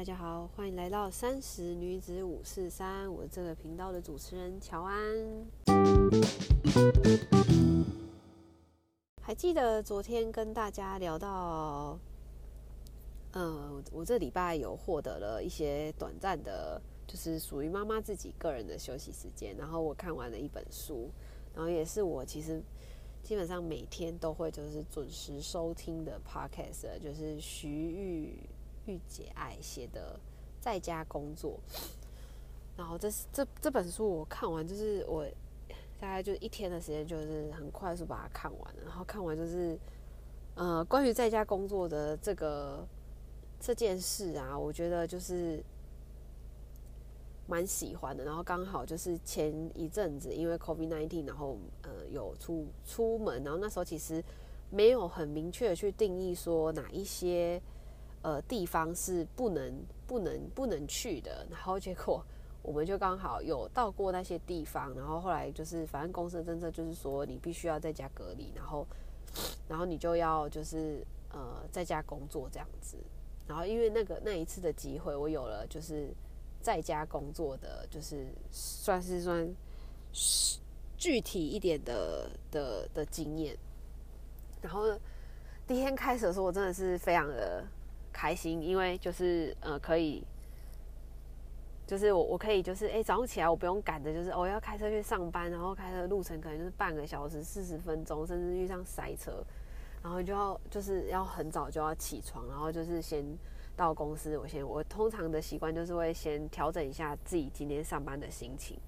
大家好，欢迎来到三十女子五四三，我这个频道的主持人乔安。还记得昨天跟大家聊到，呃，我这礼拜有获得了一些短暂的，就是属于妈妈自己个人的休息时间，然后我看完了一本书，然后也是我其实基本上每天都会就是准时收听的 podcast，就是徐玉。御姐爱写的在家工作，然后这是这这本书我看完，就是我大概就一天的时间，就是很快速把它看完了。然后看完就是呃，关于在家工作的这个这件事啊，我觉得就是蛮喜欢的。然后刚好就是前一阵子因为 COVID nineteen，然后呃有出出门，然后那时候其实没有很明确的去定义说哪一些。呃，地方是不能、不能、不能去的。然后结果我们就刚好有到过那些地方。然后后来就是，反正公司的政策就是说，你必须要在家隔离，然后，然后你就要就是呃在家工作这样子。然后因为那个那一次的机会，我有了就是在家工作的，就是算是算具体一点的的的经验。然后第一天开始的时候，我真的是非常的。开心，因为就是呃，可以，就是我我可以就是哎，早上起来我不用赶着，就是我要开车去上班，然后开车路程可能就是半个小时、四十分钟，甚至遇上塞车，然后就要就是要很早就要起床，然后就是先到公司。我先我通常的习惯就是会先调整一下自己今天上班的心情，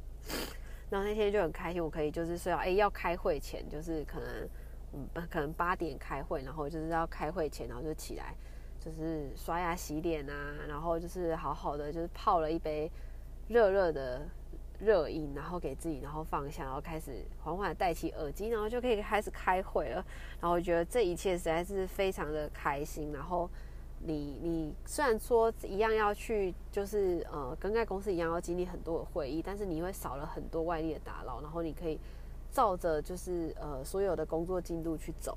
然后那天就很开心，我可以就是睡到哎要开会前，就是可能。嗯，可能八点开会，然后就是要开会前，然后就起来，就是刷牙洗脸啊，然后就是好好的，就是泡了一杯热热的热饮，然后给自己，然后放下，然后开始缓缓戴起耳机，然后就可以开始开会了。然后我觉得这一切实在是非常的开心。然后你你虽然说一样要去，就是呃跟在公司一样要经历很多的会议，但是你会少了很多外力的打扰，然后你可以。照着就是呃所有的工作进度去走，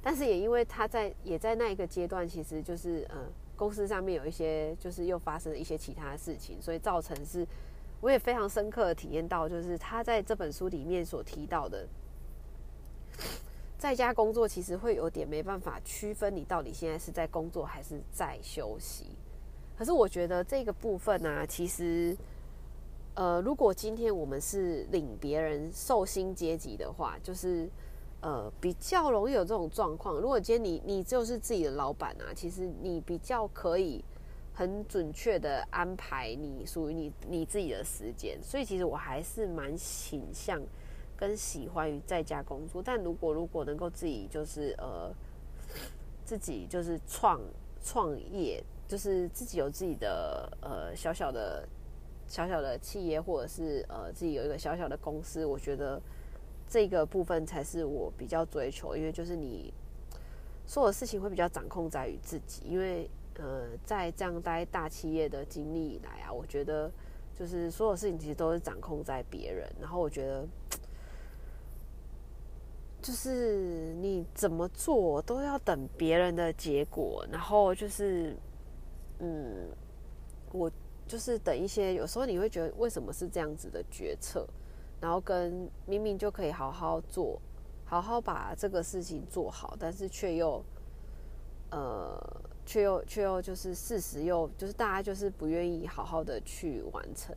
但是也因为他在也在那一个阶段，其实就是呃公司上面有一些就是又发生了一些其他的事情，所以造成是我也非常深刻的体验到，就是他在这本书里面所提到的，在家工作其实会有点没办法区分你到底现在是在工作还是在休息，可是我觉得这个部分呢，其实。呃，如果今天我们是领别人寿星阶级的话，就是呃比较容易有这种状况。如果今天你你就是自己的老板啊，其实你比较可以很准确的安排你属于你你自己的时间。所以其实我还是蛮倾向跟喜欢于在家工作。但如果如果能够自己就是呃自己就是创创业，就是自己有自己的呃小小的。小小的企业，或者是呃自己有一个小小的公司，我觉得这个部分才是我比较追求，因为就是你所有事情会比较掌控在于自己，因为呃在这样待大企业的经历以来啊，我觉得就是所有事情其实都是掌控在别人，然后我觉得就是你怎么做都要等别人的结果，然后就是嗯我。就是等一些，有时候你会觉得为什么是这样子的决策，然后跟明明就可以好好做，好好把这个事情做好，但是却又，呃，却又却又就是事实又就是大家就是不愿意好好的去完成，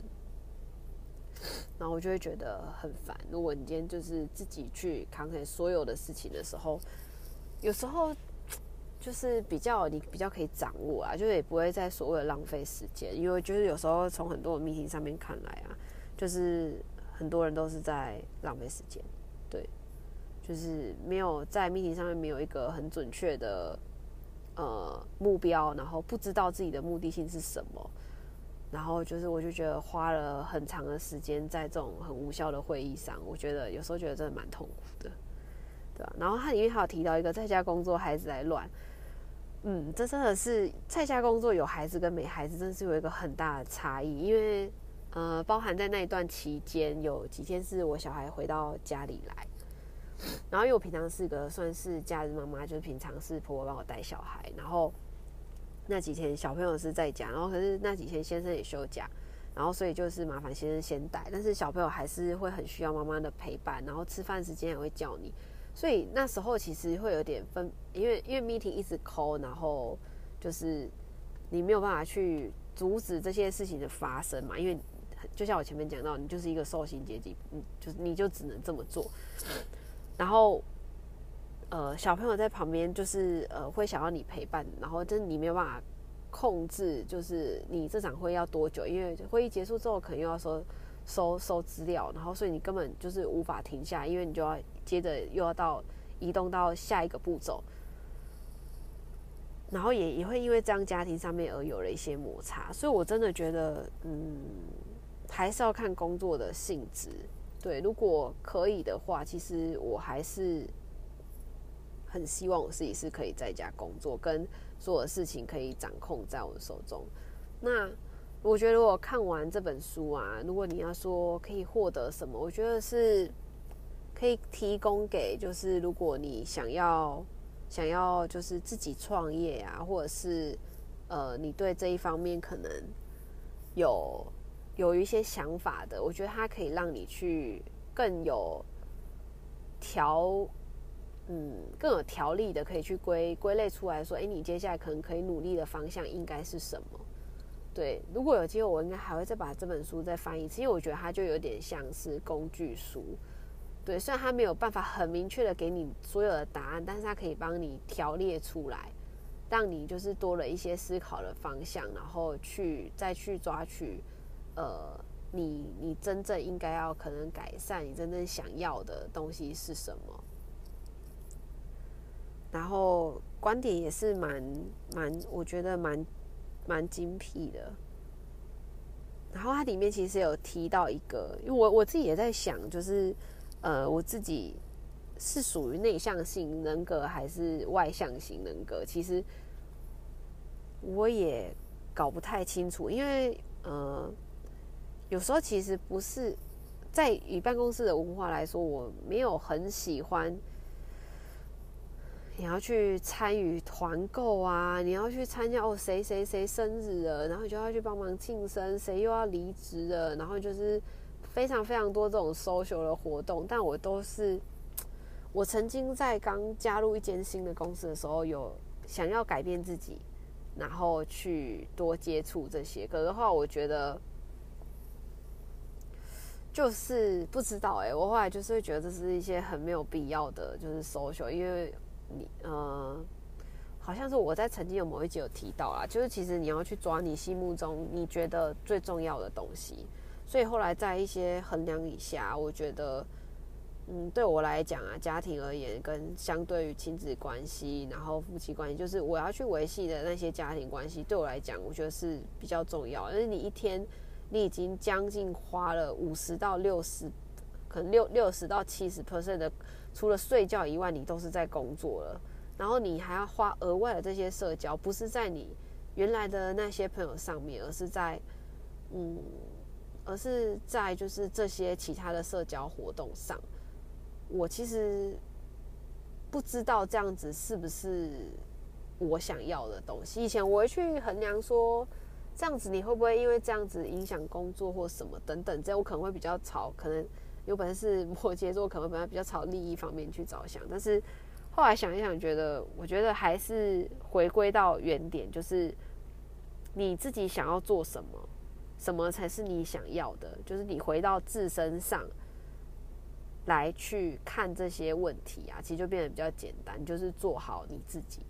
然后我就会觉得很烦。如果你今天就是自己去扛起所有的事情的时候，有时候。就是比较你比较可以掌握啊，就是也不会在所谓的浪费时间，因为就是有时候从很多的 meeting 上面看来啊，就是很多人都是在浪费时间，对，就是没有在 meeting 上面没有一个很准确的呃目标，然后不知道自己的目的性是什么，然后就是我就觉得花了很长的时间在这种很无效的会议上，我觉得有时候觉得真的蛮痛苦的，对吧？然后它里面还有提到一个在家工作孩子来乱。嗯，这真的是在家工作有孩子跟没孩子，真是有一个很大的差异。因为呃，包含在那一段期间，有几天是我小孩回到家里来，然后因为我平常是个算是假日妈妈，就是平常是婆婆帮我带小孩，然后那几天小朋友是在家，然后可是那几天先生也休假，然后所以就是麻烦先生先带，但是小朋友还是会很需要妈妈的陪伴，然后吃饭时间也会叫你，所以那时候其实会有点分，因为因为 meeting 一直 call，然后就是你没有办法去阻止这些事情的发生嘛，因为就像我前面讲到，你就是一个受薪阶级，嗯，就是你就只能这么做，然后。呃，小朋友在旁边就是呃，会想要你陪伴，然后就是你没有办法控制，就是你这场会要多久？因为会议结束之后，可能又要收收收资料，然后所以你根本就是无法停下，因为你就要接着又要到移动到下一个步骤，然后也也会因为这样家庭上面而有了一些摩擦，所以我真的觉得，嗯，还是要看工作的性质。对，如果可以的话，其实我还是。很希望我自己是可以在家工作，跟做的事情可以掌控在我的手中。那我觉得如果看完这本书啊，如果你要说可以获得什么，我觉得是可以提供给，就是如果你想要想要就是自己创业啊，或者是呃你对这一方面可能有有一些想法的，我觉得它可以让你去更有条。嗯，更有条理的可以去归归类出来说，哎，你接下来可能可以努力的方向应该是什么？对，如果有机会，我应该还会再把这本书再翻一次，因为我觉得它就有点像是工具书。对，虽然他没有办法很明确的给你所有的答案，但是他可以帮你条列出来，让你就是多了一些思考的方向，然后去再去抓取，呃，你你真正应该要可能改善，你真正想要的东西是什么？然后观点也是蛮蛮，我觉得蛮蛮精辟的。然后它里面其实有提到一个，因为我我自己也在想，就是呃，我自己是属于内向型人格还是外向型人格？其实我也搞不太清楚，因为呃，有时候其实不是在以办公室的文化来说，我没有很喜欢。你要去参与团购啊！你要去参加哦，谁谁谁生日了，然后就要去帮忙庆生，谁又要离职了，然后就是非常非常多这种 social 的活动。但我都是，我曾经在刚加入一间新的公司的时候，有想要改变自己，然后去多接触这些。可是的话，我觉得就是不知道哎，我后来就是会觉得这是一些很没有必要的，就是 social，因为。你呃，好像是我在曾经有某一集有提到啦，就是其实你要去抓你心目中你觉得最重要的东西，所以后来在一些衡量以下，我觉得，嗯，对我来讲啊，家庭而言，跟相对于亲子关系，然后夫妻关系，就是我要去维系的那些家庭关系，对我来讲，我觉得是比较重要。因为你一天你已经将近花了五十到六十，可能六六十到七十 percent 的。除了睡觉以外，你都是在工作了，然后你还要花额外的这些社交，不是在你原来的那些朋友上面，而是在，嗯，而是在就是这些其他的社交活动上。我其实不知道这样子是不是我想要的东西。以前我会去衡量说，这样子你会不会因为这样子影响工作或什么等等，这样我可能会比较吵，可能。有本事摩羯座可能本来比较朝利益方面去着想，但是后来想一想，觉得我觉得还是回归到原点，就是你自己想要做什么，什么才是你想要的，就是你回到自身上来去看这些问题啊，其实就变得比较简单，就是做好你自己。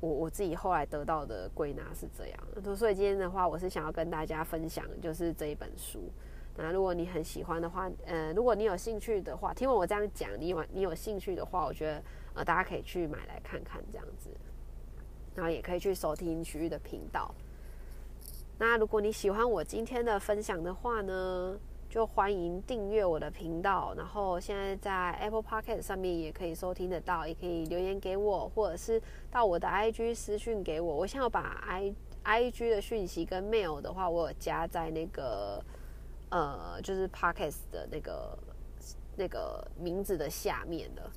我我自己后来得到的归纳是这样，所以今天的话，我是想要跟大家分享，就是这一本书。那如果你很喜欢的话，呃，如果你有兴趣的话，听完我这样讲，你有你有兴趣的话，我觉得呃，大家可以去买来看看这样子，然后也可以去收听徐玉的频道。那如果你喜欢我今天的分享的话呢，就欢迎订阅我的频道。然后现在在 Apple Podcast 上面也可以收听得到，也可以留言给我，或者是到我的 IG 私讯给我。我现在把 I IG 的讯息跟 Mail 的话，我有加在那个。呃，就是 Podcast 的那个那个名字的下面的，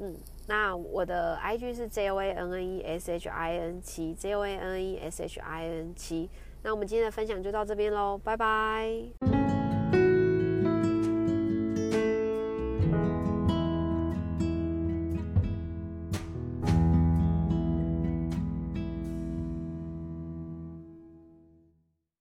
嗯，那我的 IG 是 J O A N N E S H I N 七 J O A N N E S H I N 七。那我们今天的分享就到这边喽，拜拜。